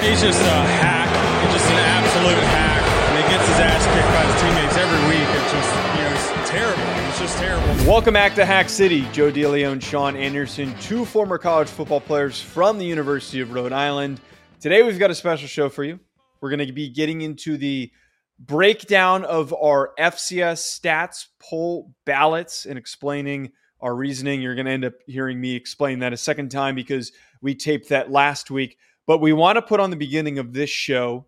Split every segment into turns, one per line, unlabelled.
He's just a hack. He's just an absolute hack. And he gets his ass kicked by his teammates every week. It's just, you know, it's terrible. It's just terrible.
Welcome back to Hack City. Joe DeLeone, Sean Anderson, two former college football players from the University of Rhode Island. Today we've got a special show for you. We're going to be getting into the breakdown of our FCS stats poll ballots and explaining our reasoning. You're going to end up hearing me explain that a second time because we taped that last week. But we want to put on the beginning of this show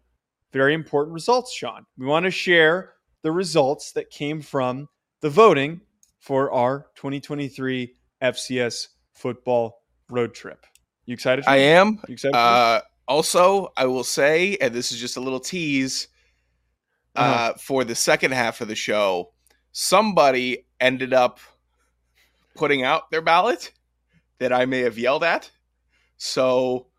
very important results, Sean. We want to share the results that came from the voting for our 2023 FCS football road trip. You excited?
I am.
You excited?
Uh, also, I will say, and this is just a little tease uh,
Uh-huh.
for the second half of the show, somebody ended up putting out their ballot that I may have yelled at. So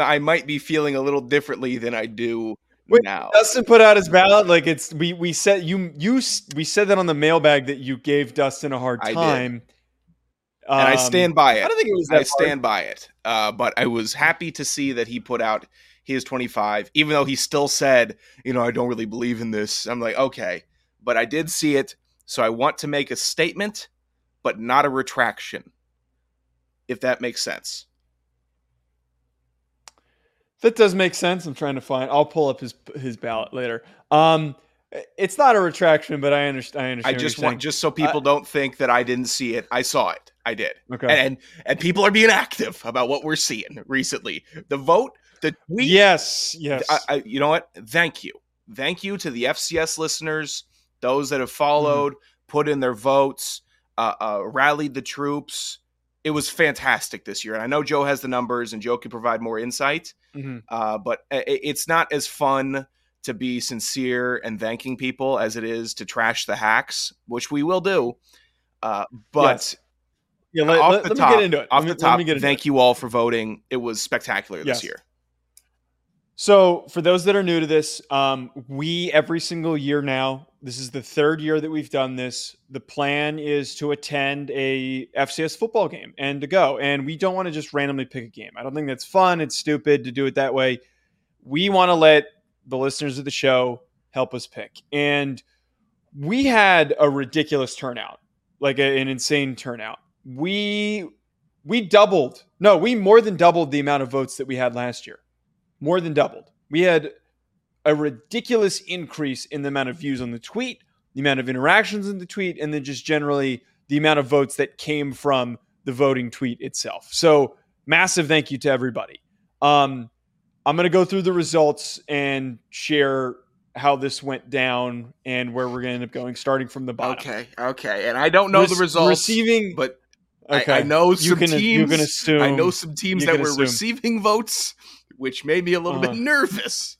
I might be feeling a little differently than I do
Wait,
now.
Dustin put out his ballot. Like it's we we said you you we said that on the mailbag that you gave Dustin a hard time.
and I
Um,
stand by it.
I don't think it was that
I
hard.
stand by it. Uh, but I was happy to see that he put out his 25, even though he still said, you know, I don't really believe in this. I'm like, okay, but I did see it. So I want to make a statement, but not a retraction, if that makes sense.
That does make sense. I'm trying to find. I'll pull up his his ballot later. Um, it's not a retraction, but I understand. I
I
understand. what
just want,
saying.
just so people don't think that I didn't see it. I saw it. I did.
okay.
And and people are being active about what we're seeing recently. The vote, the tweet,
yes, yes.
I, I, you know what? Thank you. Thank you to the FCS listeners, those that have followed, put in their votes, uh, uh, rallied the troops. It was fantastic this year. And I know Joe has the numbers and Joe can provide more insight,
Mhm.
uh, but it's not as fun to be sincere and thanking people as it is to trash the hacks, which we will do. Uh, but
Yes. Yeah, let,
off
let-
the
let
top,
me get into it.
off
let me,
the top,
let me get into
thank
it.
you all for voting. It was spectacular
Yes.
this year.
So, for those that are new to this, um, we every single year now, this is the third year that we've done this. The plan is to attend a FCS football game and to go. And we don't want to just randomly pick a game. I don't think that's fun. It's stupid to do it that way. We want to let the listeners of the show help us pick. And we had a ridiculous turnout, like a- an insane turnout. We we doubled. No, we more than doubled the amount of votes that we had last year more than doubled. We had a ridiculous increase in the amount of views on the tweet, the amount of interactions in the tweet, and then just generally the amount of votes that came from the voting tweet itself. So, massive thank you to everybody. Um, I'm going to go through the results and share how this went down and where we're going to end up going, starting from the bottom.
Okay, okay. And I don't know
Rec-
the results,
Receiving,
but
okay.
I, I know
you
some
can
teams.
you can assume.
I know some teams that were
assume.
receiving votes, which made me a little
Uh-huh.
bit nervous.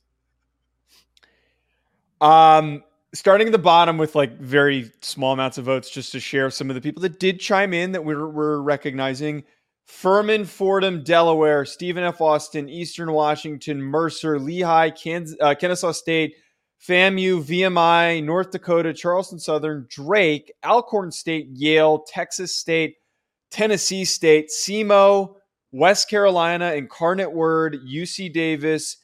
Um, starting at the bottom with like very small amounts of votes, just to share some of the people that did chime in that we're, we're recognizing. Furman, Fordham, Delaware, Stephen F. Austin, Eastern Washington, Mercer, Lehigh, Kansas, uh, Kennesaw State, FAMU, VMI, North Dakota, Charleston Southern, Drake, Alcorn State, Yale, Texas State, Tennessee State, SEMO, West Carolina, Incarnate Word, UC Davis,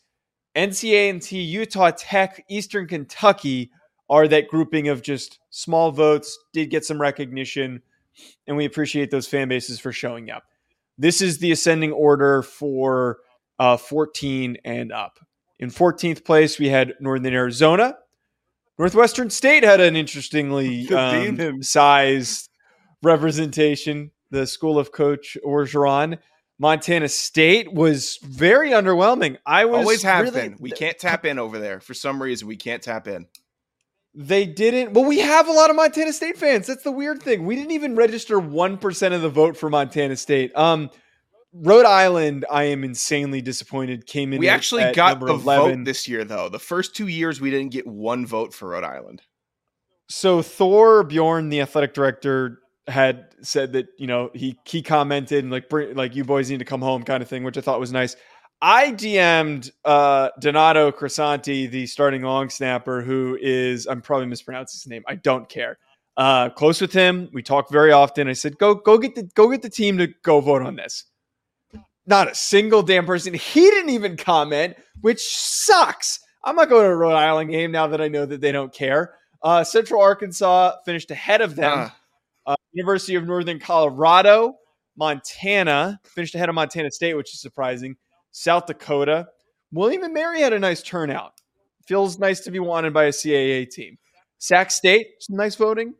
NCA&T, Utah Tech, Eastern Kentucky are that grouping of just small votes, did get some recognition, and we appreciate those fan bases for showing up. This is the ascending order for uh, 14 and up. In 14th place, we had Northern Arizona. Northwestern State had an interestingly um, sized representation. The school of Coach Orgeron. Montana State was very underwhelming. I was
Always have
really-
been. We can't tap in over there for some reason. We can't tap in.
They didn't. Well, we have a lot of Montana State fans. That's the weird thing. We didn't even register one percent of the vote for Montana State. Um, Rhode Island, I am insanely disappointed. Came in.
We actually got the
11.
vote this year, though. The first two years, we didn't get one vote for Rhode Island.
so Thorr Bjorn, the athletic director, had said that you know he he commented and like like you boys need to come home kind of thing, which I thought was nice. I DM'd uh, Donato Cressanti, the starting long snapper, who is I'm probably mispronouncing his name. I don't care. Uh, close with him. We talk very often. I said, go go get the go get the team to go vote on this. Not a single damn person. He didn't even comment, which sucks. I'm not going to a Rhode Island game now that I know that they don't care. Uh, Central Arkansas finished ahead of them. Uh, University of Northern Colorado, Montana finished ahead of Montana State, which is surprising. South Dakota, William and Mary had a nice turnout. Feels nice to be wanted by a CAA team. Sac State, nice voting.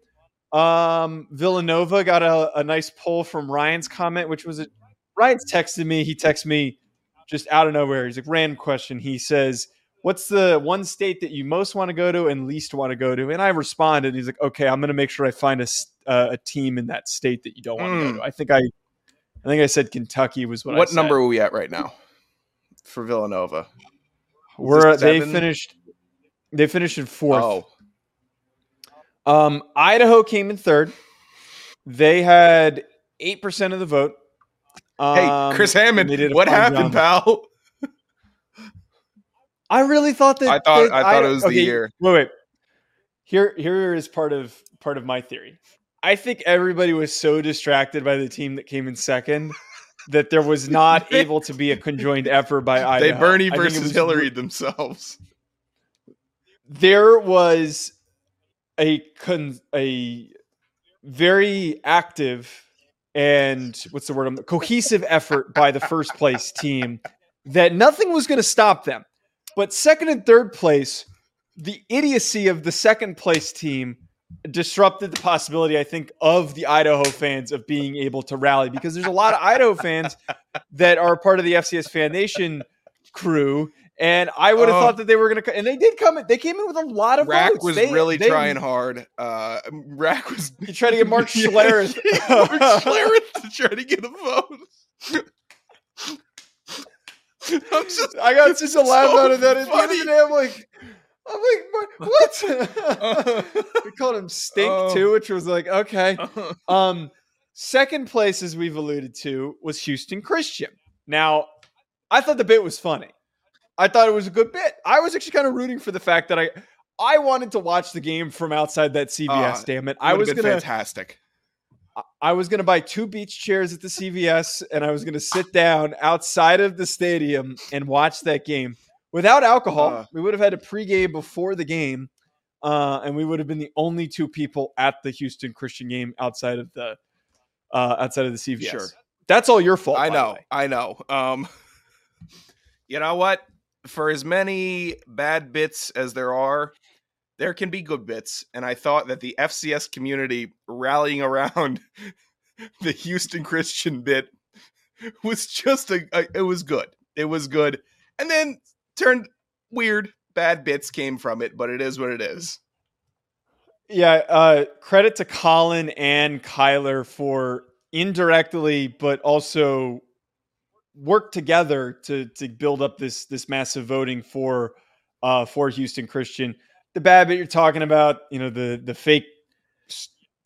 Um, Villanova got a, a nice poll from Ryan's comment, which was a Ryan's texted me. He texted me just out of nowhere. He's like, random question. He says, What's the one state that you most want to go to and least want to go to? And I responded. He's like, Okay, I'm going to make sure I find a, s- uh, a team in that state that you don't want to
Mm.
go to. I think I, I think I said Kentucky was what.
what
I said.
number are we at right now for Villanova?
We're they finished. They finished in fourth.
Oh,
Um, Idaho came in third. They had eight percent of the vote.
hey,
Um,
Chris Hammond,
did
what happened,
job.
pal?
I really thought that.
I thought-
that
I thought it was the year.
Wait, wait. Here, here is part of part of my theory. I think everybody was so distracted by the team that came in second that there was not able to be a conjoined effort by Idaho.
They Bernie versus Hillary themselves.
there was a con- a very active and what's the word I'm- cohesive effort by the first place team that nothing was going to stop them but second and third place the idiocy of the second place team disrupted the possibility i think of the idaho fans of being able to rally because there's a lot of idaho fans that are part of the fcs fan nation crew and I would have
Oh.
thought that they were going to, and they did come in. They came in with a lot of
Rack
votes.
was
They-
really
they-
trying hard. Uh, Rack was
He tried to get Mark Schlereth.
Mark Schlereth to try to get a vote. I'm just,
I got such a laugh
so
out of that. At the end of
funny.
the day, I'm like, I'm like, what? we called him Stink
Oh.
too, which was like, okay. Um, second place, as we've alluded to, was Houston Christian. Now, I thought the bit was funny. I thought it was a good bit. I was actually kind of rooting for the fact that I, I wanted to watch the game from outside that CVS.
Ah,
damn it! I was gonna.
fantastic.
I was going to buy two beach chairs at the CVS and I was going to sit down outside of the stadium and watch that game without alcohol.
Uh.
we would have had a pregame before the game, uh, and we would have been the only two people at the Houston Christian game outside of the uh, outside of the CVS.
Sure.
That's all your fault.
I know. I know. Um, you know what? For as many bad bits as there are, there can be good bits, and I thought that the FCS community rallying around the Houston Christian bit was just a, a it was good. It was good, and then turned weird. Bad bits came from it, but it is what it is.
Yeah, uh, credit to Colin and Kyler for indirectly, but also work together to to build up this this massive voting for uh, for Houston Christian. The bad bit you're talking about, you know, the the fake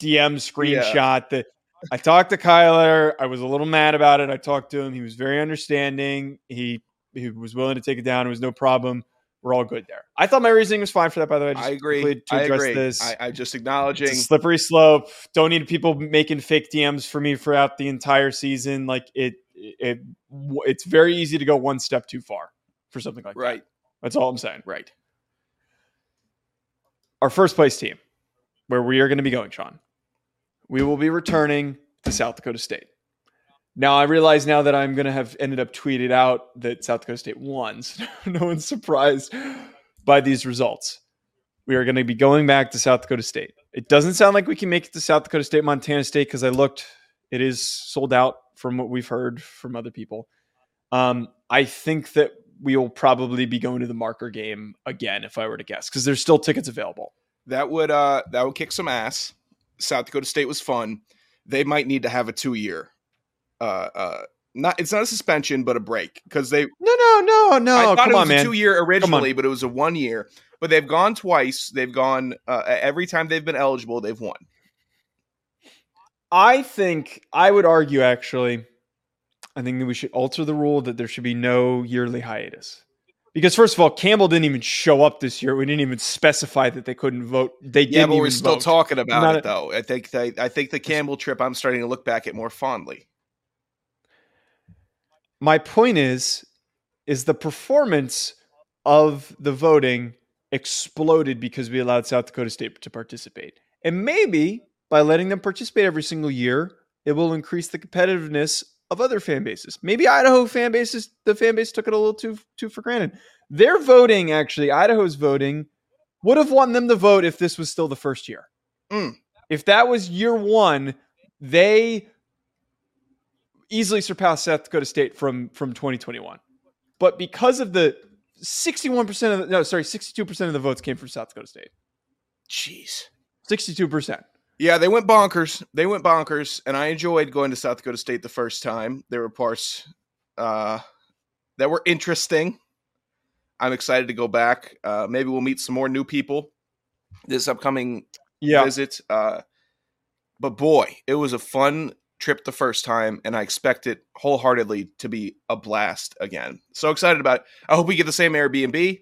DM screenshot. That I talked to Kyler. I was a little mad about it. I talked to him. He was very understanding. He he was willing to take it down. It was no problem. We're all good there. I thought my reasoning was fine for that. By the way, just
I agree. I
address
agree.
this,
I, I just acknowledging.
slippery slope. Don't need people making fake DMs for me throughout the entire season. Like it, it, it's very easy to go one step too far for something like that.
Right,
That's all I'm saying.
right.
Our first place team, where we are going to be going, Sean. We will be returning to South Dakota State. Now I realize now that I'm going to have ended up tweeted out that South Dakota State won. So no one's surprised by these results. We are going to be going back to South Dakota State. It doesn't sound like we can make it to South Dakota State, Montana State, because I looked. It is sold out from what we've heard from other people. Um, I think that we will probably be going to the marker game again, if I were to guess, because there's still tickets available.
That would uh that would kick some ass. South Dakota State was fun. They might need to have a two year uh uh not it's not a suspension but a break because they
No, no, no, no.
I thought
Come
it was
on,
a
man.
two year originally, but it was a one year. But they've gone twice. They've gone uh, every time they've been eligible. They've won.
I think I would argue actually. I think that we should alter the rule that there should be no yearly hiatus. Because first of all, Campbell didn't even show up this year. We didn't even specify that they couldn't vote. They
Yeah,
didn't
but we're still
vote.
talking about
Not
it though. I think they, I think the Campbell trip. I'm starting to look back at more fondly.
My point is, is the performance of the voting exploded because we allowed South Dakota State to participate. And maybe by letting them participate every single year, it will increase the competitiveness of other fan bases. Maybe Idaho fan bases, the fan base took it a little too too for granted. Their voting, actually, Idaho's voting, would have won them the vote if this was still the first year.
Mm.
If that was year one, they easily surpassed South Dakota State from from 2021. But because of the 61% of the, no, sorry, 62% of the votes came from South Dakota State.
Jeez.
62%.
Yeah, they went bonkers. They went bonkers, and I enjoyed going to South Dakota State the first time. There were parts uh, that were interesting. I'm excited to go back. Uh, maybe we'll meet some more new people this upcoming
Yeah.
visit. Uh, but boy, it was a fun trip the first time, and I expect it wholeheartedly to be a blast again. So excited about it. I hope we get the same Airbnb.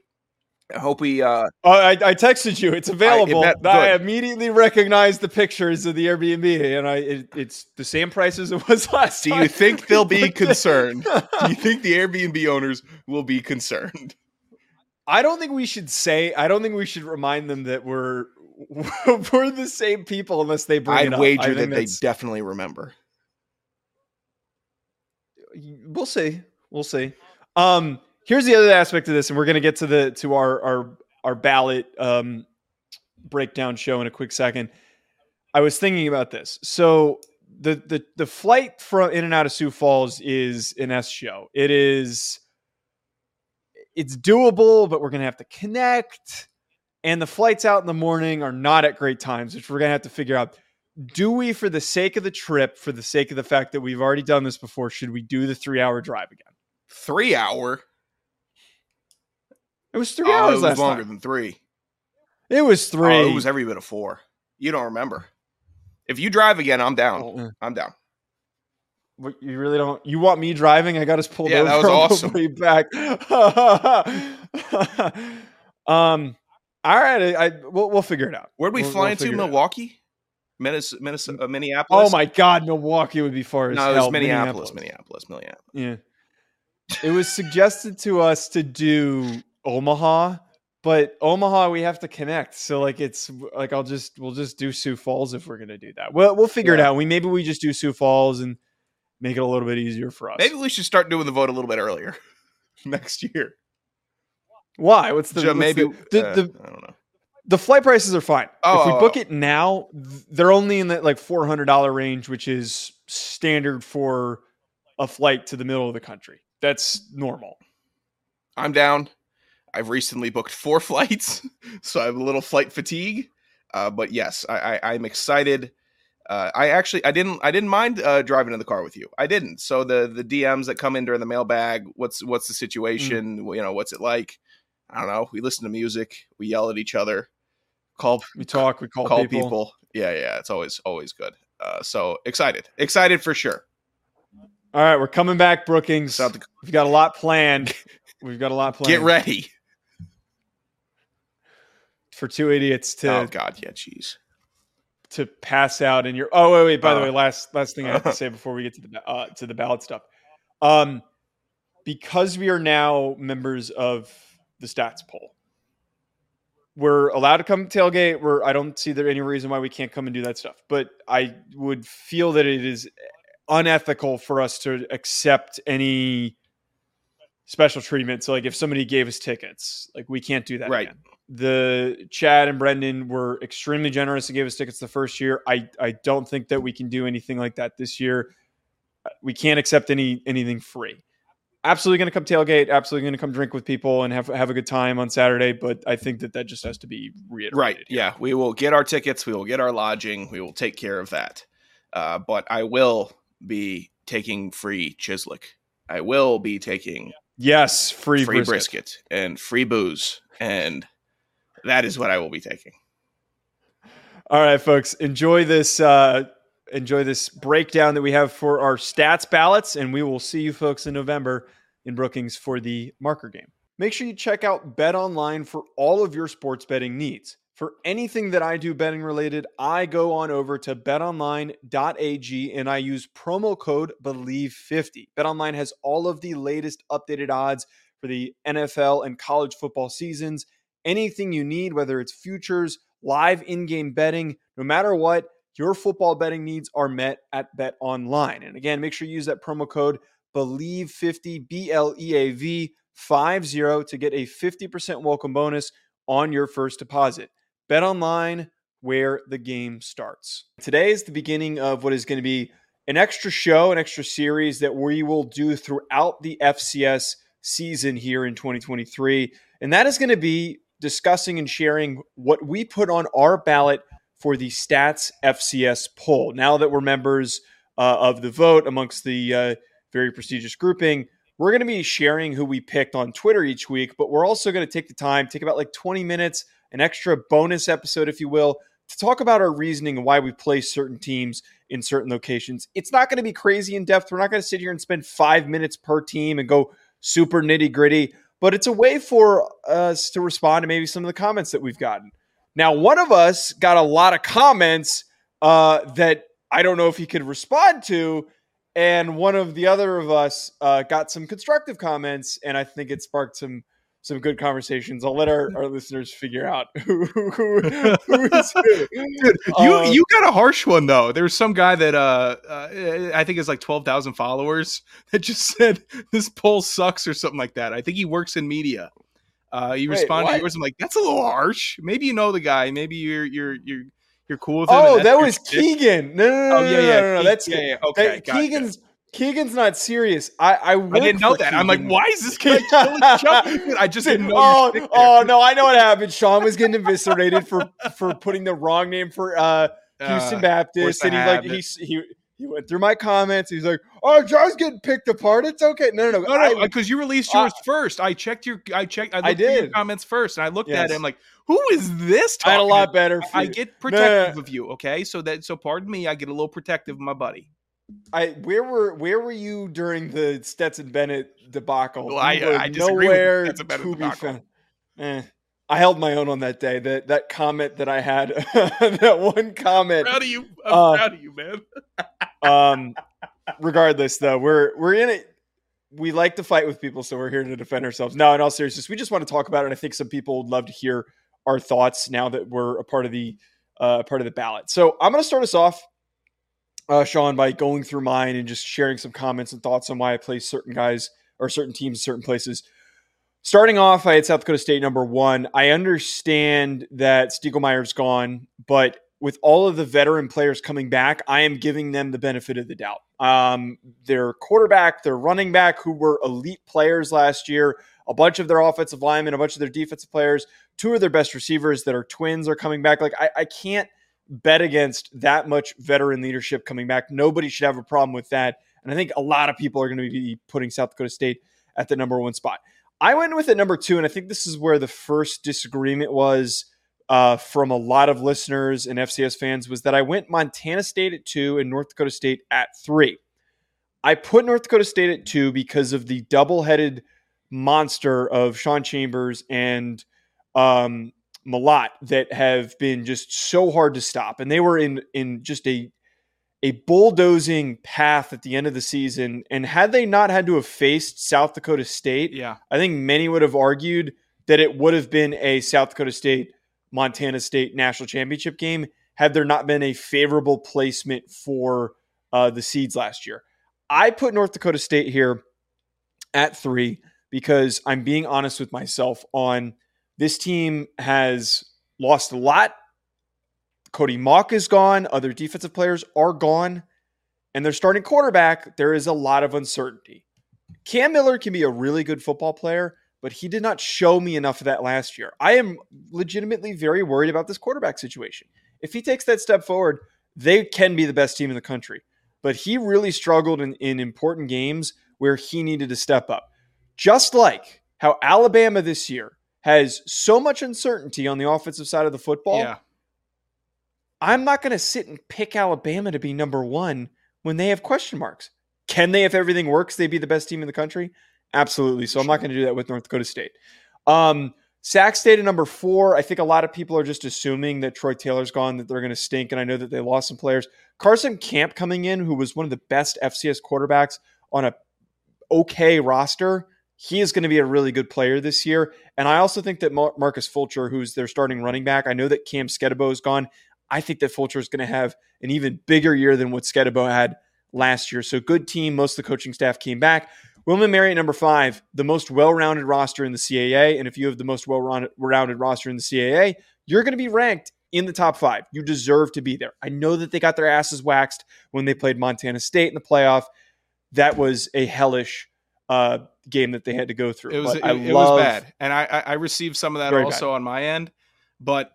I hope we uh,
Oh, I, I texted you. It's available. I,
bet- good.
immediately recognized the pictures of the Airbnb, and I it, it's the same price as it was last
Do
time.
you think they'll be concerned? Do you think the Airbnb owners will be concerned?
I don't think we should say. I don't think we should remind them that we're we're the same people unless they bring it
I'd. Wager that they definitely remember.
We'll see. We'll see. Um, here's the other aspect of this, and we're gonna get to the to our our our ballot um breakdown show in a quick second. I was thinking about this. So the the the flight from in and out of Sioux Falls is an S show. It is it's doable, but we're gonna have to connect. And the flights out in the morning are not at great times, which we're gonna have to figure out. Do we, for the sake of the trip, for the sake of the fact that we've already done this before, should we do the three hour drive again?
Three hour.
It was three
Oh, it
hours
was
last
longer
time.
than three.
It was three.
Oh, it was every bit of four. You don't remember. If you drive again, I'm down.
Oh,
I'm down.
what, you really don't. You want me driving? I got us pulled
Yeah,
over
that was awesome.
way back. um. All right, I, I we'll, we'll figure it out.
Where'd we
We'll-
fly
we'll
into? Milwaukee? Minnesota, Minnesota, uh, Minneapolis?
Oh my God, Milwaukee would be far as
No, it was Minneapolis, Minneapolis, Minneapolis.
Yeah. It was suggested to us to do Omaha, but Omaha we have to connect. So like it's like I'll just we'll just do Sioux Falls if we're gonna do that. We'll we'll figure it out. We maybe we just do Sioux Falls and make it a little bit easier for us.
Maybe we should start doing the vote a little bit earlier next year.
Why? What's the what's
maybe
the, the,
uh,
the
I don't know.
The flight prices are fine.
Oh,
if we book
oh.
it now, they're only in that like four hundred dollar range, which is standard for a flight to the middle of the country. That's normal.
I'm down. I've recently booked four flights, so I have a little flight fatigue. Uh, but yes, I, I, I'm excited. Uh, I actually I didn't I didn't mind uh, driving in the car with you. I didn't. So the the DMs that come in during the mailbag, what's what's the situation?
Mm.
You know, what's it like? I don't know. We listen to music. We yell at each other. Call
We talk. We call,
call
people.
people. Yeah, yeah. It's always always good. Uh, so excited, excited for sure.
All right, we're coming back, Brookings.
South
We've got a lot planned. We've got a lot planned.
Get ready.
for two idiots to
oh God, yeah, jeez.
to pass out in your. Oh wait, wait. By the
Uh.
way, last last thing I have to say before we get to the uh, to the ballot stuff. Um, because we are now members of the stats poll, we're allowed to come tailgate. We're I don't see there any reason why we can't come and do that stuff. But I would feel that it is unethical for us to accept any special treatment. So like if somebody gave us tickets, like we can't do that
Right.
again. The Chad and Brendan were extremely generous and gave us tickets the first year. I I don't think that we can do anything like that this year. Uh, We can't accept any anything free. Absolutely going to come tailgate. Absolutely going to come drink with people and have have a good time on Saturday. But I think that that just has to be reiterated.
Right.
here.
Yeah. We will get our tickets. We will get our lodging. We will take care of that. Uh, but I will be taking free chislic. I will be taking
Yes. Free,
free
brisket.
brisket. and free booze. And that is what I will be taking.
All right, folks, enjoy this. Uh, enjoy this breakdown that we have for our stats ballots, and we will see you folks in November in Brookings for the marker game. Make sure you check out Bet Online for all of your sports betting needs. For anything that I do betting related, I go on over to betonline.ag and I use promo code BLEAV50. BetOnline has all of the latest updated odds for the NFL and college football seasons. Anything you need, whether it's futures, live in-game betting, no matter what, your football betting needs are met at Bet Online. And again, make sure you use that promo code BLEAV50 B L E A V 50 to get a 50% welcome bonus on your first deposit. Bet Online where the game starts. Today is the beginning of what is going to be an extra show, an extra series that we will do throughout the FCS season here in 2023. And that is going to be discussing and sharing what we put on our ballot for the Stats FCS poll. Now that we're members uh, of the vote amongst the uh, very prestigious grouping, we're going to be sharing who we picked on Twitter each week, but we're also going to take the time, take about like 20 minutes, an extra bonus episode, if you will, to talk about our reasoning and why we place certain teams in certain locations. It's not going to be crazy in depth. We're not going to sit here and spend five minutes per team and go super nitty gritty, but it's a way for us to respond to maybe some of the comments that we've gotten. Now, one of us got a lot of comments uh, that I don't know if he could respond to, and one of the other of us uh, got some constructive comments, and I think it sparked some some good conversations. I'll let our, our listeners figure out who, who, who, who is who.
Dude, you
Uh,
you got a harsh one though. There was some guy that uh, uh I think is like twelve thousand followers that just said this poll sucks or something like that. I think he works in media. Uh, he
Wait,
responded
what?
to yours. I'm like, that's a little harsh. Maybe you know the guy. Maybe you're you're you're you're cool with him.
Oh, that was. Keegan. No, no, no,
Oh
no,
yeah,
no,
yeah,
no, no, That's
yeah, yeah.
that-
Okay, gotcha.
Keegan's Keegan's not serious. I I,
I didn't know that. I'm like, why is this guy killing Dude, I just didn't know.
oh,
your shtick there.
oh no, I know what happened. Sean was getting eviscerated for for putting the wrong name for uh Houston
Uh,
Baptist, and he like he he he went through my comments. He's like, "Oh, John's getting picked apart. It's okay." No, no, no.
No,
I-
no, because you released yours first. I checked your, I checked, I looked
I
through your comments first, and I looked at
Yes.
it. I'm like, who is this?
I had a lot better.
I
feed-
get
no, no.
protective of you, okay? So that, so pardon me, I get a little protective of my buddy.
I where were where were you during the Stetson Bennett debacle?
Well, I- I disagree
nowhere to be found. Eh, I held my own on that day. That that comment that I had, that one comment.
Proud of you. I'm
Uh,
proud of you, man.
Um, regardless, though, we're we're in it. We like to fight with people, so we're here to defend ourselves. No, in all seriousness, we just want to talk about it. And I think some people would love to hear our thoughts now that we're a part of the uh, part of the ballot. So I'm going to start us off, uh, Sean, by going through mine and just sharing some comments and thoughts on why I place certain guys or certain teams in certain places. Starting off, I had South Dakota State number one. I understand that Stiegelmeier's gone, but with all of the veteran players coming back, I am giving them the benefit of the doubt. Um, their quarterback, their running back, who were elite players last year, a bunch of their offensive linemen, a bunch of their defensive players, two of their best receivers that are twins are coming back. Like I, I can't bet against that much veteran leadership coming back. Nobody should have a problem with that. And I think a lot of people are going to be putting South Dakota State at the number one spot. I went with it number two, and I think this is where the first disagreement was uh, from a lot of listeners and FCS fans was that I went Montana State at two and North Dakota State at three. I put North Dakota State at two because of the double-headed monster of Sean Chambers and um, Mellott that have been just so hard to stop, and they were in in just a a bulldozing path at the end of the season. And had they not had to have faced South Dakota State,
Yeah.
I think many would have argued that it would have been a South Dakota State Montana State national championship game had there not been a favorable placement for uh, the seeds last year. I put North Dakota State here at three because I'm being honest with myself on this team has lost a lot. Cody Mauch is gone. Other defensive players are gone. And they're starting quarterback. There is a lot of uncertainty. Cam Miller can be a really good football player, but he did not show me enough of that last year. I am legitimately very worried about this quarterback situation. If he takes that step forward, they can be the best team in the country. But he really struggled in, in important games where he needed to step up. Just like how Alabama this year has so much uncertainty on the offensive side of the football.
Yeah.
I'm not going to sit and pick Alabama to be number one when they have question marks. Can they, if everything works, they be the best team in the country? Absolutely. So I'm not going to do that with North Dakota State. Um, Sac State at number four. I think a lot of people are just assuming that Troy Taylor's gone, that they're going to stink. And I know that they lost some players. Carson Camp coming in, who was one of the best FCS quarterbacks on a okay roster. He is going to be a really good player this year. And I also think that Marcus Fulcher, who's their starting running back, I know that Cam Skattebo is gone. I think that Fulcher is going to have an even bigger year than what Skattebo had last year. So good team. Most of the coaching staff came back. William Mary at number five, the most well-rounded roster in the CAA. And if you have the most well-rounded roster in the CAA, you're going to be ranked in the top five. You deserve to be there. I know that they got their asses waxed when they played Montana State in the playoff. That was a hellish uh, game that they had to go through.
It was
But
it,
I
it was bad, and I I I received some of that also on my end, but.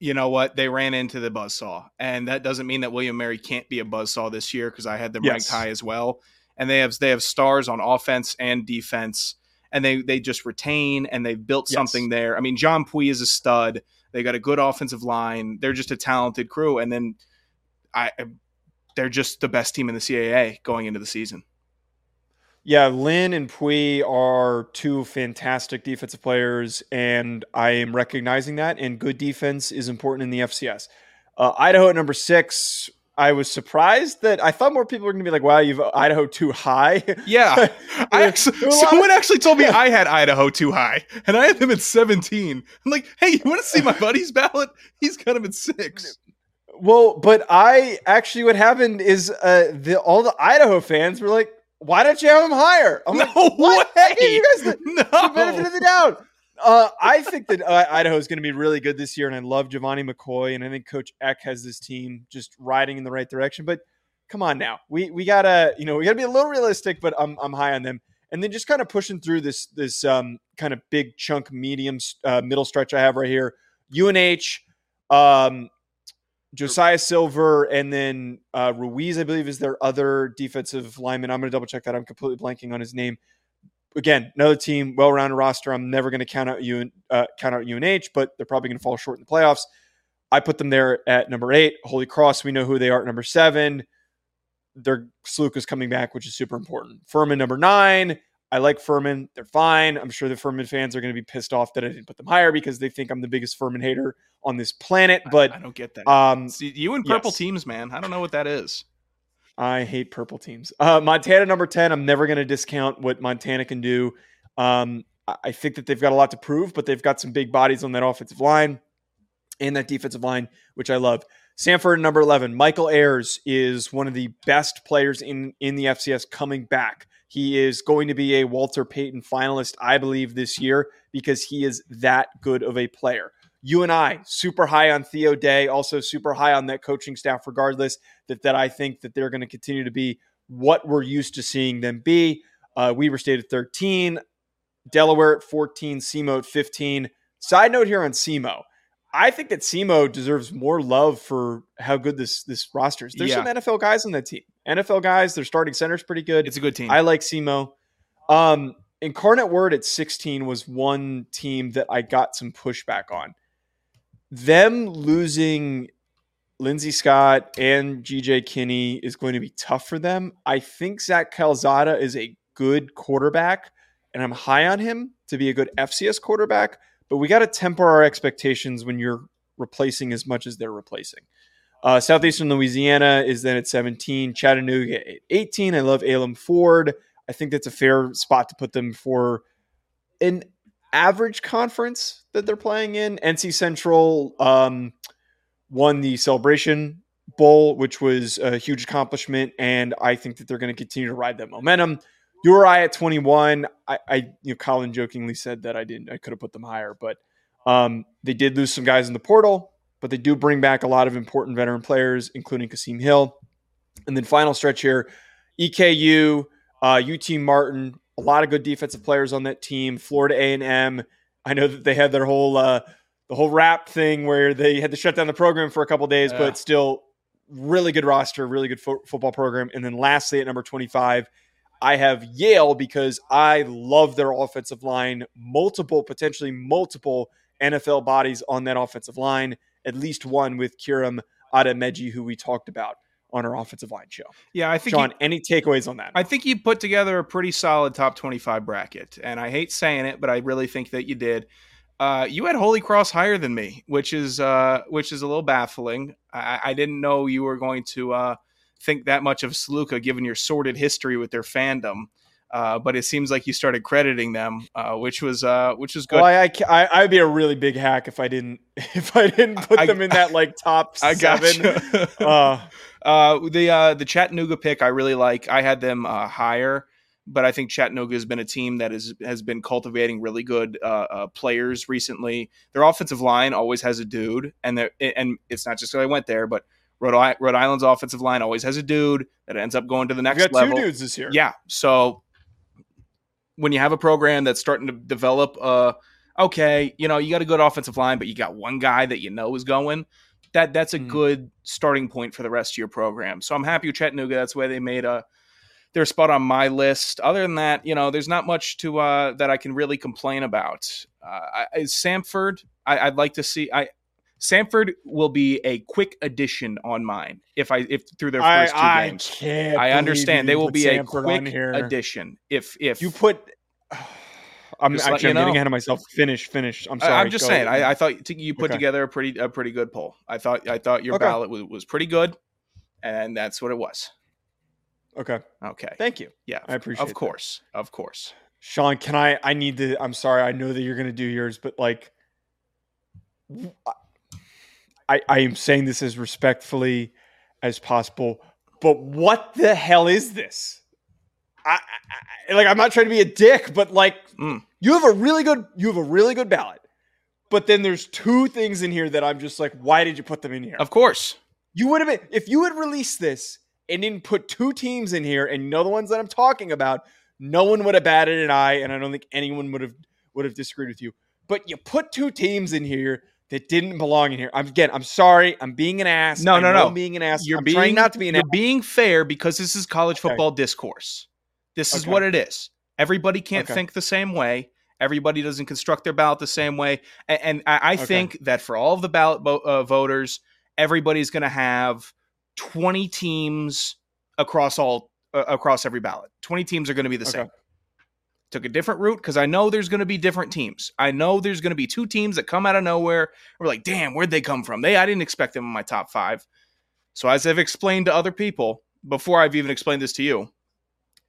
You know what? They ran into the buzzsaw. And that doesn't mean that William Mary can't be a buzzsaw this year because I had them ranked high as well. And they have they have stars on offense and defense. And they they just retain and they've built
Yes.
something there. I mean, John Pius is a stud. They got a good offensive line. They're just a talented crew. And then I they're just the best team in the CAA going into the season.
Yeah, Lynn and Pius are two fantastic defensive players, and I am recognizing that. And good defense is important in the FCS. Uh, Idaho at number six. I was surprised that I thought more people were going to be like, "Wow, you've Idaho too high."
Yeah. I actually,
There were a lot
someone actually told me I had Idaho too high, and I had them at 17. I'm like, hey, you want to see my buddy's ballot? He's got him at six.
well, but I actually, what happened is uh, the all the Idaho fans were like, "Why don't you have him higher?" I'm
no
like, "What?
Way.
you guys the,
no.
the benefit of the doubt. Uh, I think that uh, Idaho is going to be really good this year, and I love Gevani McCoy, and I think Coach Eck has this team just riding in the right direction. But come on now, we we gotta you know we gotta be a little realistic, but I'm I'm high on them, and then just kind of pushing through this this um, kind of big chunk medium uh, middle stretch I have right here. UNH, um, Josiah Silver, and then uh, Ruiz, I believe, is their other defensive lineman. I'm going to double check that. I'm completely blanking on his name again, another team, well-rounded roster. I'm never going to count out UN, uh, count out UNH, but they're probably going to fall short in the playoffs. I put them there at number eight. Holy Cross, we know who they are at number seven. Their Sluka is coming back, which is super important. Furman number nine. I like Furman. They're fine. I'm sure the Furman fans are going to be pissed off that I didn't put them higher because they think I'm the biggest Furman hater on this planet. But
I don't get that.
um,
See, you and purple
yes.
teams, man. I don't know what that is.
I hate purple teams. Uh, Montana number 10, I'm never going to discount what Montana can do. Um, I- I think that they've got a lot to prove, but they've got some big bodies on that offensive line and that defensive line, which I love. Samford number 11, Michael Hiers is one of the best players in, in the FCS coming back. He is going to be a Walter Payton finalist, I believe, this year because he is that good of a player. UNI, super high on Theo Day, also super high on that coaching staff, regardless that that I think that they're going to continue to be what we're used to seeing them be. Uh, Weber State at 13, Delaware at 14, SEMO at 15. Side note here on SEMO. I think that SEMO deserves more love for how good this this roster is. There's
Yeah.
some NFL guys on that team. NFL guys, their starting center's pretty good.
It's a good team.
I like SEMO. Um, Incarnate Word at 16 was one team that I got some pushback on. Them losing Lindsey Scott and GJ Kinne is going to be tough for them. I think Zach Calzada is a good quarterback, and I'm high on him to be a good FCS quarterback, but we got to temper our expectations when you're replacing as much as they're replacing. Uh, Southeastern Louisiana is then at 17, Chattanooga at 18. I love Ailym Ford. I think that's a fair spot to put them for an average conference that they're playing in. NC Central um, won the celebration Bowl, which was a huge accomplishment, and I think that they're going to continue to ride that momentum. URI at 21, I, I you know, Colin jokingly said that I didn't, I could have put them higher, but um, they did lose some guys in the portal, but they do bring back a lot of important veteran players, including Kasim Hill. And then final stretch here, EKU, uh, UT Martin, a lot of good defensive players on that team. Florida A and M. I know that they had their whole uh, the whole rap thing where they had to shut down the program for a couple days, yeah. but still really good roster, really good fo- football program. And then lastly, at number twenty five, I have Yale because I love their offensive line. Multiple, potentially multiple NFL bodies on that offensive line. At least one with Kiran Amegadjie, who we talked about on our offensive line show.
Yeah, I think
Sean. You, any takeaways on that?
I think you put together a pretty solid top twenty-five bracket, and I hate saying it, but I really think that you did. Uh, you had Holy Cross higher than me, which is uh, which is a little baffling. I, I didn't know you were going to uh, think that much of Sluka, given your sordid history with their fandom. Uh, but it seems like you started crediting them, uh, which was uh, which was good.
Well, I, I I'd be a really big hack if I didn't if I didn't put I, them in that like top I seven.
Gotcha. uh, uh, the uh, the Chattanooga pick I really like. I had them uh, higher, but I think Chattanooga has been a team that is has been cultivating really good uh, uh, players recently. Their offensive line always has a dude, and and it's not just because I went there, but Rhode, Rhode Island's offensive line always has a dude that ends up going to the next level.
Two dudes this year.
Yeah, so when you have a program that's starting to develop, uh, okay, you know, you got a good offensive line, but you got one guy that you know is going. That that's a mm. good starting point for the rest of your program. So I'm happy with Chattanooga. That's why they made a their spot on my list. Other than that, you know, there's not much to uh, that I can really complain about. Uh, I, Samford, I, would like to see. I Samford will be a quick addition on mine if I if through their first I, two games.
I can't.
I understand they will be Samford a quick addition. If if
you put. I'm actually I'm getting ahead of myself. Finish, finish. I'm sorry.
I'm just Go saying. I, I, thought you put okay. together a pretty a pretty good poll. I thought I thought your okay. ballot was, was pretty good, and that's what it was.
Okay.
Okay.
Thank you.
Yeah.
I appreciate. It.
Of course. That. Of course.
Sean, can I? I need to. I'm sorry. I know that you're going to do yours, but like, I, I am saying this as respectfully as possible, but what the hell is this? I, I, like I'm not trying to be a dick, but like mm. you have a really good you have a really good ballot. But then there's two things in here that I'm just like, why did you put them in here?
Of course.
You would have been if you had released this and didn't put two teams in here and you know the ones that I'm talking about, no one would have batted an eye, and I don't think anyone would have would have disagreed with you. But you put two teams in here that didn't belong in here. I'm again, I'm sorry. I'm being an ass.
No, no, no. I'm
being an ass.
You're
I'm
being
trying not to be an
You're ass. being fair because this is college football okay. discourse. This is okay. what it is. Everybody can't okay. think the same way. Everybody doesn't construct their ballot the same way. And, and I, I think that for all of the ballot bo- uh, voters, everybody's going to have 20 teams across all uh, across every ballot. 20 teams are going to be the same took a different route because I know there's going to be different teams. I know there's going to be two teams that come out of nowhere. We're like, damn, where'd they come from? They I didn't expect them in my top five. So as I've explained to other people before I've even explained this to you,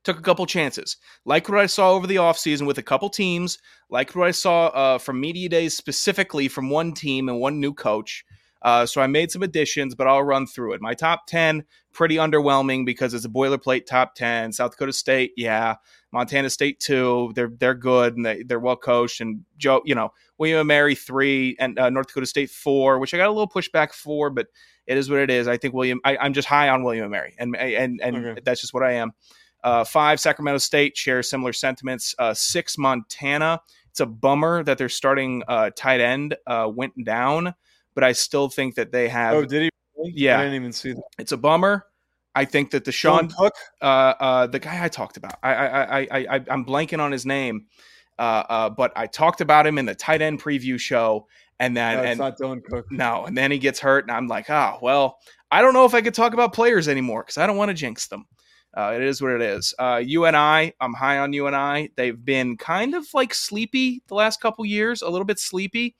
took a couple chances. Like what I saw over the offseason with a couple teams, like what I saw uh, from media days specifically from one team and one new coach. Uh, so I made some additions, but I'll run through it. My top 10, pretty underwhelming because it's a boilerplate top 10. South Dakota State, yeah. Montana State, too. They're they're good and they, they're well coached. And Joe, you know, William and Mary, three, and uh, North Dakota State, four, which I got a little pushback for, but it is what it is. I think William, I, am just high on William and Mary, and and and okay. that's just what I am. Uh, five, Sacramento State shares similar sentiments. Uh, six, Montana. It's a bummer that their starting uh, tight end uh, went down but I still think that they have.
Oh, did he?
Yeah,
I didn't even see that.
It's a bummer. I think that the Sean Cook, uh, uh, the guy I talked about, I, I, I, I, I'm blanking on his name, uh, uh, but I talked about him in the tight end preview show, and then
no,
and
not Dylan Cook.
No, and then he gets hurt, and I'm like, ah, oh, well, I don't know if I could talk about players anymore because I don't want to jinx them. Uh, it is what it is. Uh, and I, I'm high on UNI. They've been kind of like sleepy the last couple years, a little bit sleepy.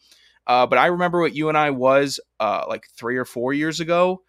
Uh, but I remember what UNI was uh, like three or four years ago,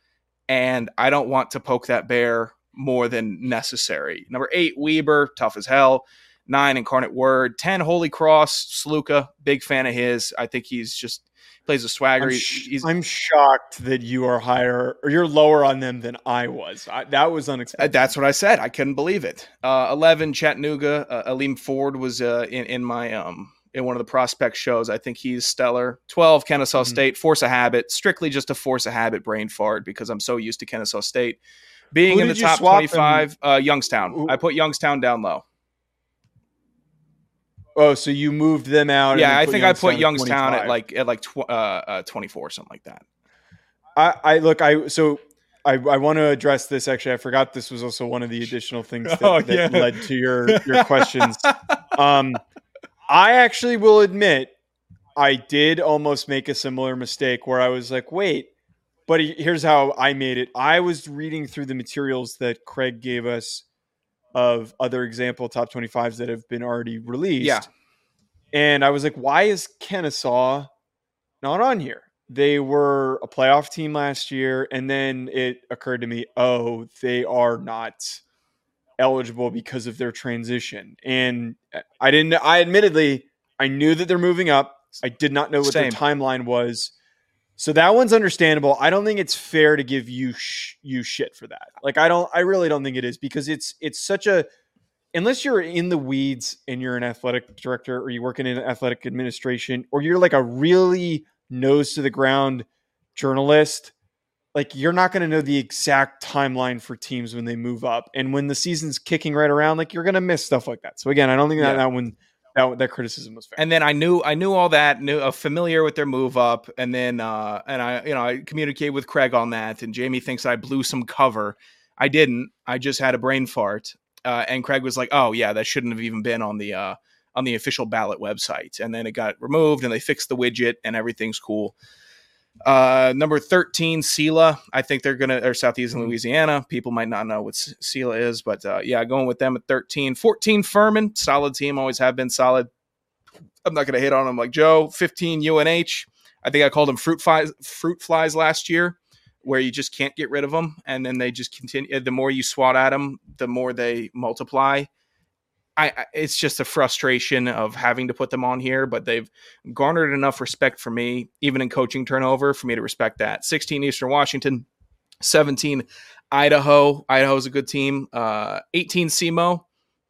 and I don't want to poke that bear more than necessary. Number eight, Weber, tough as hell. Nine, Incarnate Word. Ten, Holy Cross. Sluka, big fan of his. I think he's just plays a swagger.
I'm, sh-
he's-
I'm shocked that you are higher or you're lower on them than I was. I, that was
Uh,
unexpected.
That's what I said. I couldn't believe it. Uh, Eleven, Chattanooga. Uh, Ailym Ford was uh, in in my um in one of the prospect shows. I think he's stellar. Twelve, Kennesaw
Mhm.
State. Force a habit. Strictly just a force a habit brain fart because I'm so used to Kennesaw State being
Who
in the top
swap
twenty five. Uh, Youngstown.
Who-
I put Youngstown down low.
oh, so you moved them out?
Yeah, I think I put
Youngstown
Youngstown at like at like tw- uh, uh, twenty four, something like that.
I, I look. I so I, I want to address this. Actually, I forgot this was also one of the additional things that,
Oh,
that led to your your questions. um, I actually will admit I did almost make a similar mistake where I was like, wait, but here's how I made it. I was reading through the materials that Craig gave us of other example top 25s that have been already released.
Yeah.
And I was like, why is Kennesaw not on here? They were a playoff team last year. And then it occurred to me, oh, they are not eligible because of their transition. And uh, I didn't, I admittedly, I knew that they're moving up. I did not know what
Same.
their timeline was. So that one's understandable. I don't think it's fair to give you sh- you shit for that. Like I don't I really don't think it is because it's it's such a unless you're in the weeds and you're an athletic director or you work in an athletic administration or you're like a really nose to the ground journalist like you're not going to know the exact timeline for teams when they move up and when the season's kicking right around like you're going to miss stuff like that so again i don't think that,
Yeah.
that one that, that criticism was fair
and then I knew I knew all that, knew uh, familiar with their move up, and then uh, and I you know I communicated with Craig on that, and Jamie thinks I blew some cover. I didn't. I just had a brain fart, uh, and Craig was like, "Oh yeah, that shouldn't have even been on the uh, on the official ballot website." And then it got removed, and they fixed the widget, and everything's cool. Uh, number thirteen, Sela. I think they're gonna or Southeastern
Mhm.
Louisiana. People might not know what Sela is, but uh, yeah, going with them at 13. 14, Furman, solid team, always have been solid. I'm not gonna hit on them like Joe. 15, UNH. I think I called them fruit flies, fruit flies last year, where you just can't get rid of them, and then they just continue. The more you swat at them, the more they multiply. I, it's just a frustration of having to put them on here, but they've garnered enough respect for me, even in coaching turnover, for me to respect that. 16 Eastern Washington, 17 Idaho. Idaho's a good team. Uh, 18 SEMO,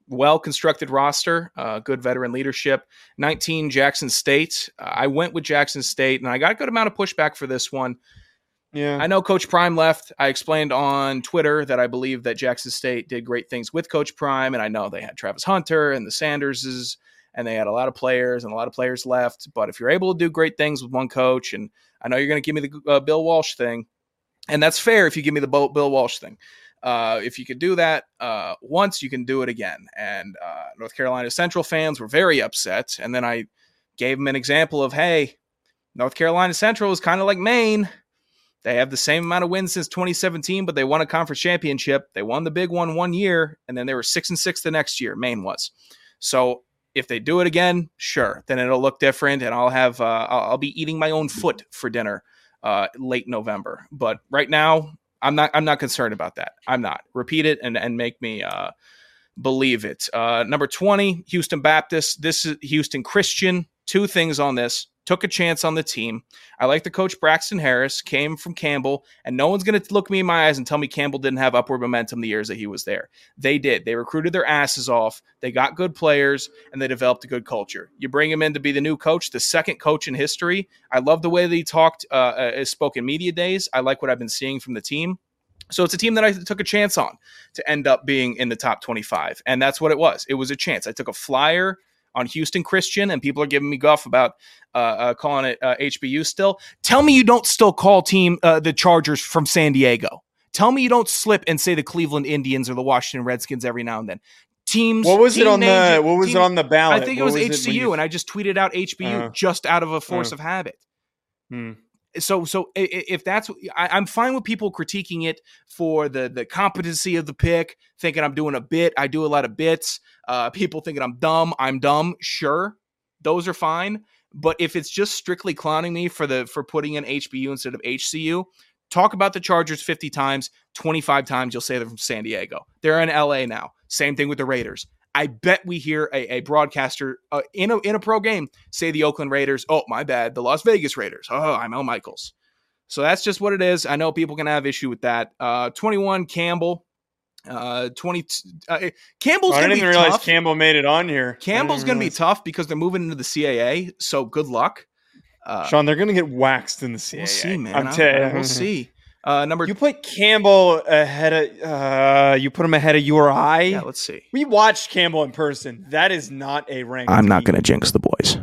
well constructed roster, uh, good veteran leadership. 19 Jackson State. Uh, I went with Jackson State, and I got a good amount of pushback for this one.
Yeah
I know Coach Prime left. I explained on Twitter that I believe that Jackson State did great things with Coach Prime, and I know they had Travis Hunter and the Sanderses, and they had a lot of players, and a lot of players left. But if you're able to do great things with one coach, and I know you're going to give me the uh, Bill Walsh thing, and that's fair if you give me the Bill Walsh thing. Uh, if you could do that uh, once, you can do it again. And uh, North Carolina Central fans were very upset, and then I gave them an example of, hey, North Carolina Central is kind of like Maine. They have the same amount of wins since 2017, but they won a conference championship. They won the big one one year, and then they were six and six the next year. Maine was. So if they do it again, sure, then it'll look different, and I'll have uh, I'll, be eating my own foot for dinner uh, late November. But right now, I'm not I'm not concerned about that. I'm not. Repeat it and and make me uh, believe it. Uh, number 20, Houston Baptist. This is Houston Christian. Two things on this. Took a chance on the team. I like the coach Braxton Harris, came from Campbell, and no one's going to look me in my eyes and tell me Campbell didn't have upward momentum the years that he was there. They did. They recruited their asses off. They got good players, and they developed a good culture. You bring him in to be the new coach, the second coach in history. I love the way that he talked, uh, uh, spoke in media days. I like what I've been seeing from the team. So it's a team that I took a chance on to end up being in the top 25. And that's what it was. It was a chance. I took a flyer on Houston Christian, and people are giving me guff about uh, uh, calling it uh, HBU still. Tell me you don't still call team uh, the Chargers from San Diego. Tell me you don't slip and say the Cleveland Indians or the Washington Redskins every now and then. Teams.
what was it
team
on the what was
team-
it on the ballot
I think it was,
when
HCU,
you-
and I just tweeted out HBU
Uh,
just out of a force
uh.
of habit
Hmm.
So so if that's I, i'm fine with people critiquing it for the the competency of the pick thinking i'm doing a bit i do a lot of bits uh people thinking i'm dumb i'm dumb sure those are fine. But if it's just strictly clowning me for the for putting in hbu instead of hcu talk about the chargers 50 times 25 times you'll say they're from san diego. They're in la now. Same thing with the raiders I bet we hear a, a broadcaster uh, in a in a pro game say the Oakland Raiders. Oh, my bad, the Las Vegas Raiders. Oh, I'm Al Michaels. So that's just what it is. I know people can have issue with that. Uh, 21 Campbell. Uh, 20 uh, Campbell's
I
gonna
didn't realize
tough.
Campbell made it on here.
Campbell's going to be tough because they're moving into the CAA. So good luck. Uh,
Sean, they're going to get waxed in the CAA.
we'll see, man.
I'm
I-
telling
we'll see. Uh, number
You put Campbell ahead of. Uh, you put him ahead of URI.
yeah, let's see.
we watched Campbell in person. That is not a rank.
I'm not going to jinx the boys.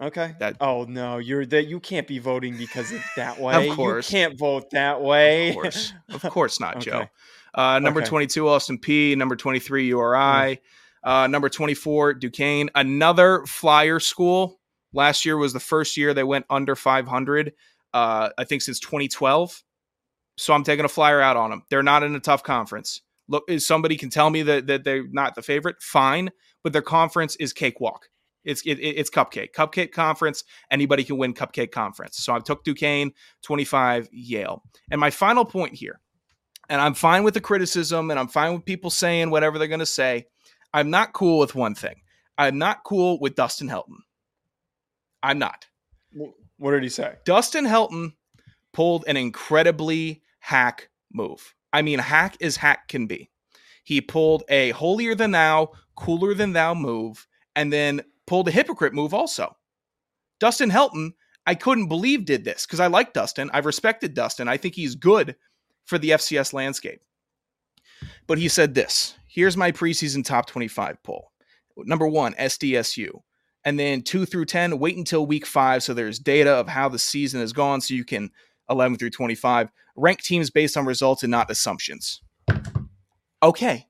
Okay.
That-
oh no, you're that. You can't be voting because it's that way.
Of course.
you can't vote that way.
Of course, of course not,
Okay.
Joe. Uh, number
Okay.
22, Austin P. Number 23, URI. Uh, number 24, Duquesne. Another flyer school. Last year was the first year they went under 500. Uh, I think since 2012. So I'm taking a flyer out on them. They're not in a tough conference. Look, if somebody can tell me that, that they're not the favorite, fine. But their conference is cakewalk. It's it, it- it's cupcake, cupcake conference. Anybody can win cupcake conference. So I took Duquesne, 25 Yale. And my final point here, and I'm fine with the criticism, and I'm fine with people saying whatever they're going to say. I'm not cool with one thing. I'm not cool with Dustin Helton. I'm not.
What did he say?
Dustin Helton pulled an incredibly hack move. I mean, hack as hack can be. He pulled a holier than thou, cooler than thou move, and then pulled a hypocrite move also. Dustin Helton, I couldn't believe did this because I like Dustin. I've respected Dustin. I think he's good for the FCS landscape. But he said this here's my preseason top 25 poll. Number one, SDSU and then two through 10 wait until week five so there's data of how the season has gone so you can 11 through 25 rank teams based on results and not assumptions. Okay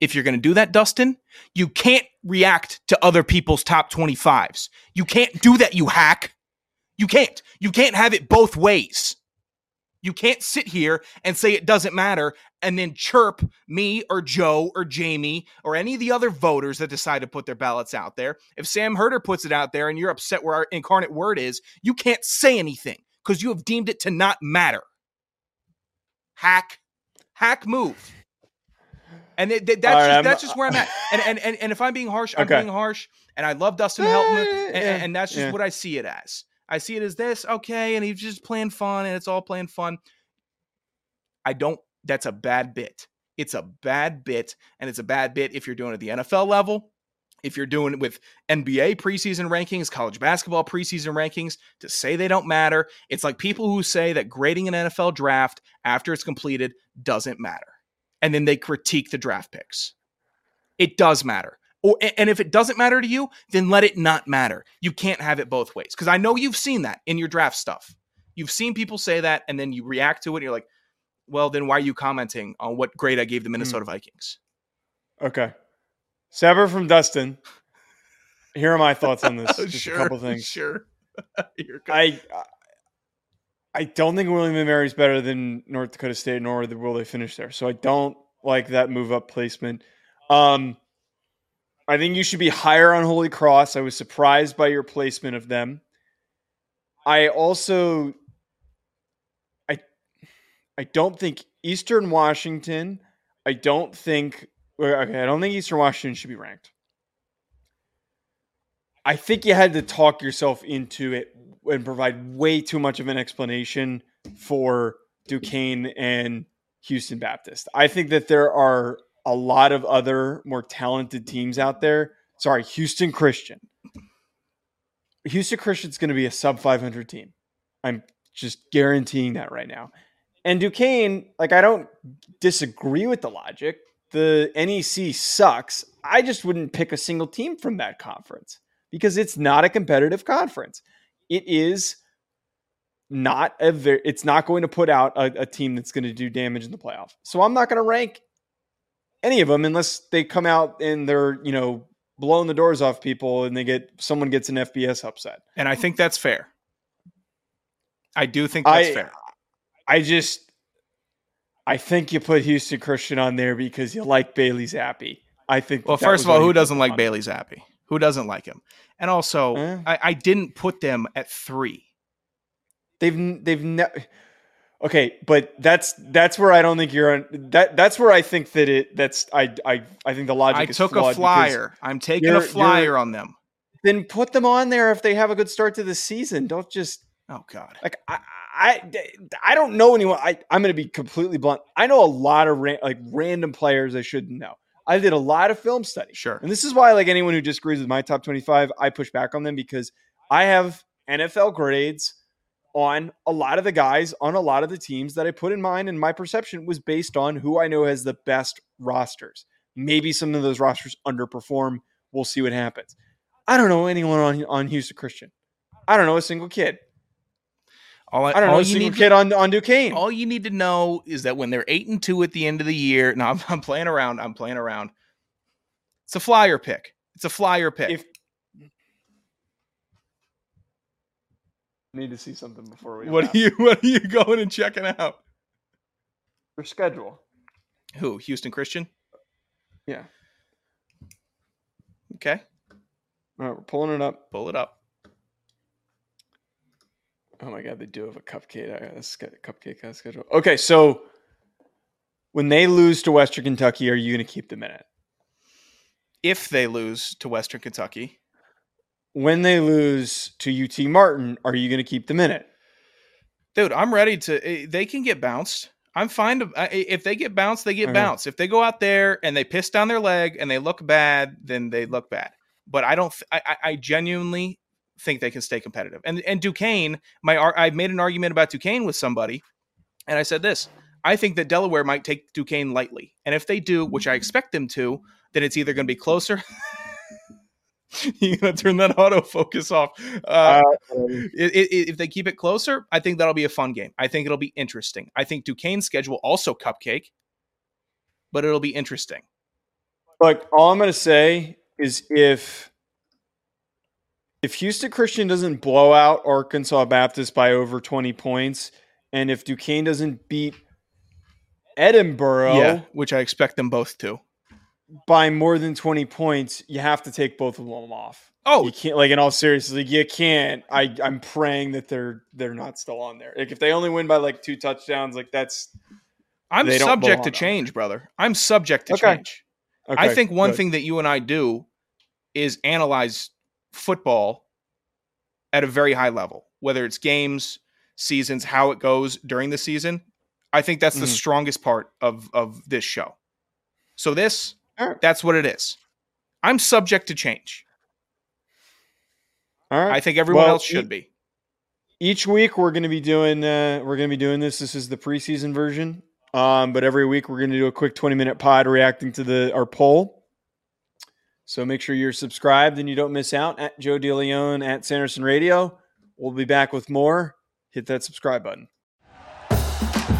if you're going to do that dustin you can't react to other people's top 25s you can't do that you hack. You can't. You can't have it both ways. You can't sit here and say it doesn't matter and then chirp me or Joe or Jamie or any of the other voters that decide to put their ballots out there. If Sam Herder puts it out there and you're upset where our incarnate word is, you can't say anything because you have deemed it to not matter. Hack, hack move. And it, that- that's,
right,
just,
I'm-
that's just where I'm at. And, and, and, and if I'm being harsh, I'm
Okay.
being harsh. And I love Dustin Helton. And, and that's just
yeah.
what I see it as. I see it as this, okay, and he's just playing fun and it's all playing fun. I don't, that's a bad bit. It's a bad bit, and it's a bad bit if you're doing it at the NFL level, if you're doing it with NBA preseason rankings, college basketball preseason rankings, to say they don't matter. It's like people who say that grading an NFL draft after it's completed doesn't matter. And then they critique the draft picks. It does matter. Or, and if it doesn't matter to you, then let it not matter. You can't have it both ways. Because I know you've seen that in your draft stuff. You've seen people say that, and then you react to it, and you're like, well, then why are you commenting on what grade I gave the hmm. Minnesota Vikings?
Okay. Sever from Dustin. Here are my thoughts on this. Just a couple things.
Sure.
I I don't think William and Mary is better than North Dakota State, nor will they finish there. So I don't like that move up placement. Um, I think you should be higher on Holy Cross. I was surprised by your placement of them. I also I I don't think Eastern Washington. I don't think okay. I don't think Eastern Washington should be ranked. I think you had to talk yourself into it and provide way too much of an explanation for Duquesne and Houston Baptist. I think that there are a lot of other more talented teams out there. Sorry, Houston Christian. Houston Christian's going to be a sub 500 team. I'm just guaranteeing that right now. And Duquesne, like, I don't disagree with the logic. The NEC sucks. I just wouldn't pick a single team from that conference because it's not a competitive conference. It is not a very, it's not going to put out a, a team that's going to do damage in the playoff. So I'm not going to rank any of them unless they come out and they're, you know, blowing the doors off people and they get someone gets an FBS upset.
and I think that's fair. I do think that's
I,
fair.
I just I think you put Houston Christian on there because you like Bailey Zappe. I think.
Well, first of all, who doesn't like Bailey Zappe? Who doesn't like him? And also,
Eh.
I, I didn't put them at three.
They've they've never. Okay, but that's that's where I don't think you're on. That that's where I think that it. That's I I I think the logic.
I
is
took a flyer. I'm taking a flyer on them.
Then put them on there if they have a good start to the season. Don't just
Oh God.
like I I, I don't know anyone. I I'm going to be completely blunt. I know a lot of ran, like random players I shouldn't know. I did a lot of film study.
Sure.
And this is why, like anyone who disagrees with my top 25, I push back on them because I have NFL grades on a lot of the guys on a lot of the teams that I put in mind, and my perception was based on who I know has the best rosters. Maybe some of those rosters underperform. We'll see what happens. I don't know anyone on on Houston Christian. I don't know a single kid.
All I,
I don't
all
know
you need
kid on on Duquesne.
all you need to know is that when they're eight and two at the end of the year, no, I'm, I'm playing around. I'm playing around. It's a flyer pick. It's a flyer pick.
If need to see something before we
what are you What are you going and checking out?
your schedule?
Who? Houston Christian.
Yeah.
Okay,
All right, we're pulling it up.
pull it up.
Oh my god, they do have a cupcake a cupcake uh, schedule. Okay, so when they lose to Western Kentucky, are you going to keep them in it?
If they lose to Western Kentucky,
When they lose to UT Martin, are you going to keep them in it?
dude, I'm ready to. eh, They can get bounced. I'm fine. To, if they get bounced, they get
Okay.
bounced. If they go out there and they piss down their leg and they look bad, then they look bad. But I don't. I, I- I genuinely think they can stay competitive. And and Duquesne, my ar- I made an argument about Duquesne with somebody, and I said this. I think that Delaware might take Duquesne lightly, and if they do, which I expect them to, then it's either going to be closer. You're gonna turn that autofocus off. Uh, i- i- if they keep it closer, I think that'll be a fun game. I think it'll be interesting. I think Duquesne's schedule also cupcake, but it'll be interesting.
Look, all I'm going to say is if if Houston Christian doesn't blow out Arkansas Baptist by over 20 points, and if Duquesne doesn't beat Edinburgh
Yeah, which I expect them both to.
by more than 20 points, you have to take both of them off.
Oh,
You can't like in all seriousness, like you can't. I I'm praying that they're they're not still on there. Like if they only win by like two touchdowns, like that's
I'm subject to change, brother. I'm subject to
Okay.
change.
okay,
I think one
good.
thing that you and I do is analyze football at a very high level, whether it's games, seasons, how it goes during the season. I think that's the
Mhm.
strongest part of of this show. So this,
right.
that's what it is. I'm subject to change.
All right.
I think everyone
Well,
else should be.
each week we're going to be doing uh, we're going to be doing this this is the preseason version um, but every week we're going to do a quick 20 minute pod reacting to the our poll so make sure you're subscribed and you don't miss out at joe DeLeone at sanderson radio we'll be back with more hit that subscribe button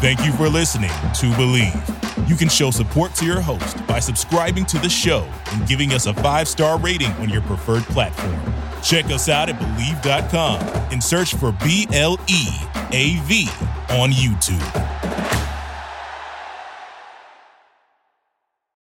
Thank you for listening to Bleav. You can show support to your host by subscribing to the show and giving us a five star rating on your preferred platform. Check us out at Bleav.com and search for B L E A V on YouTube.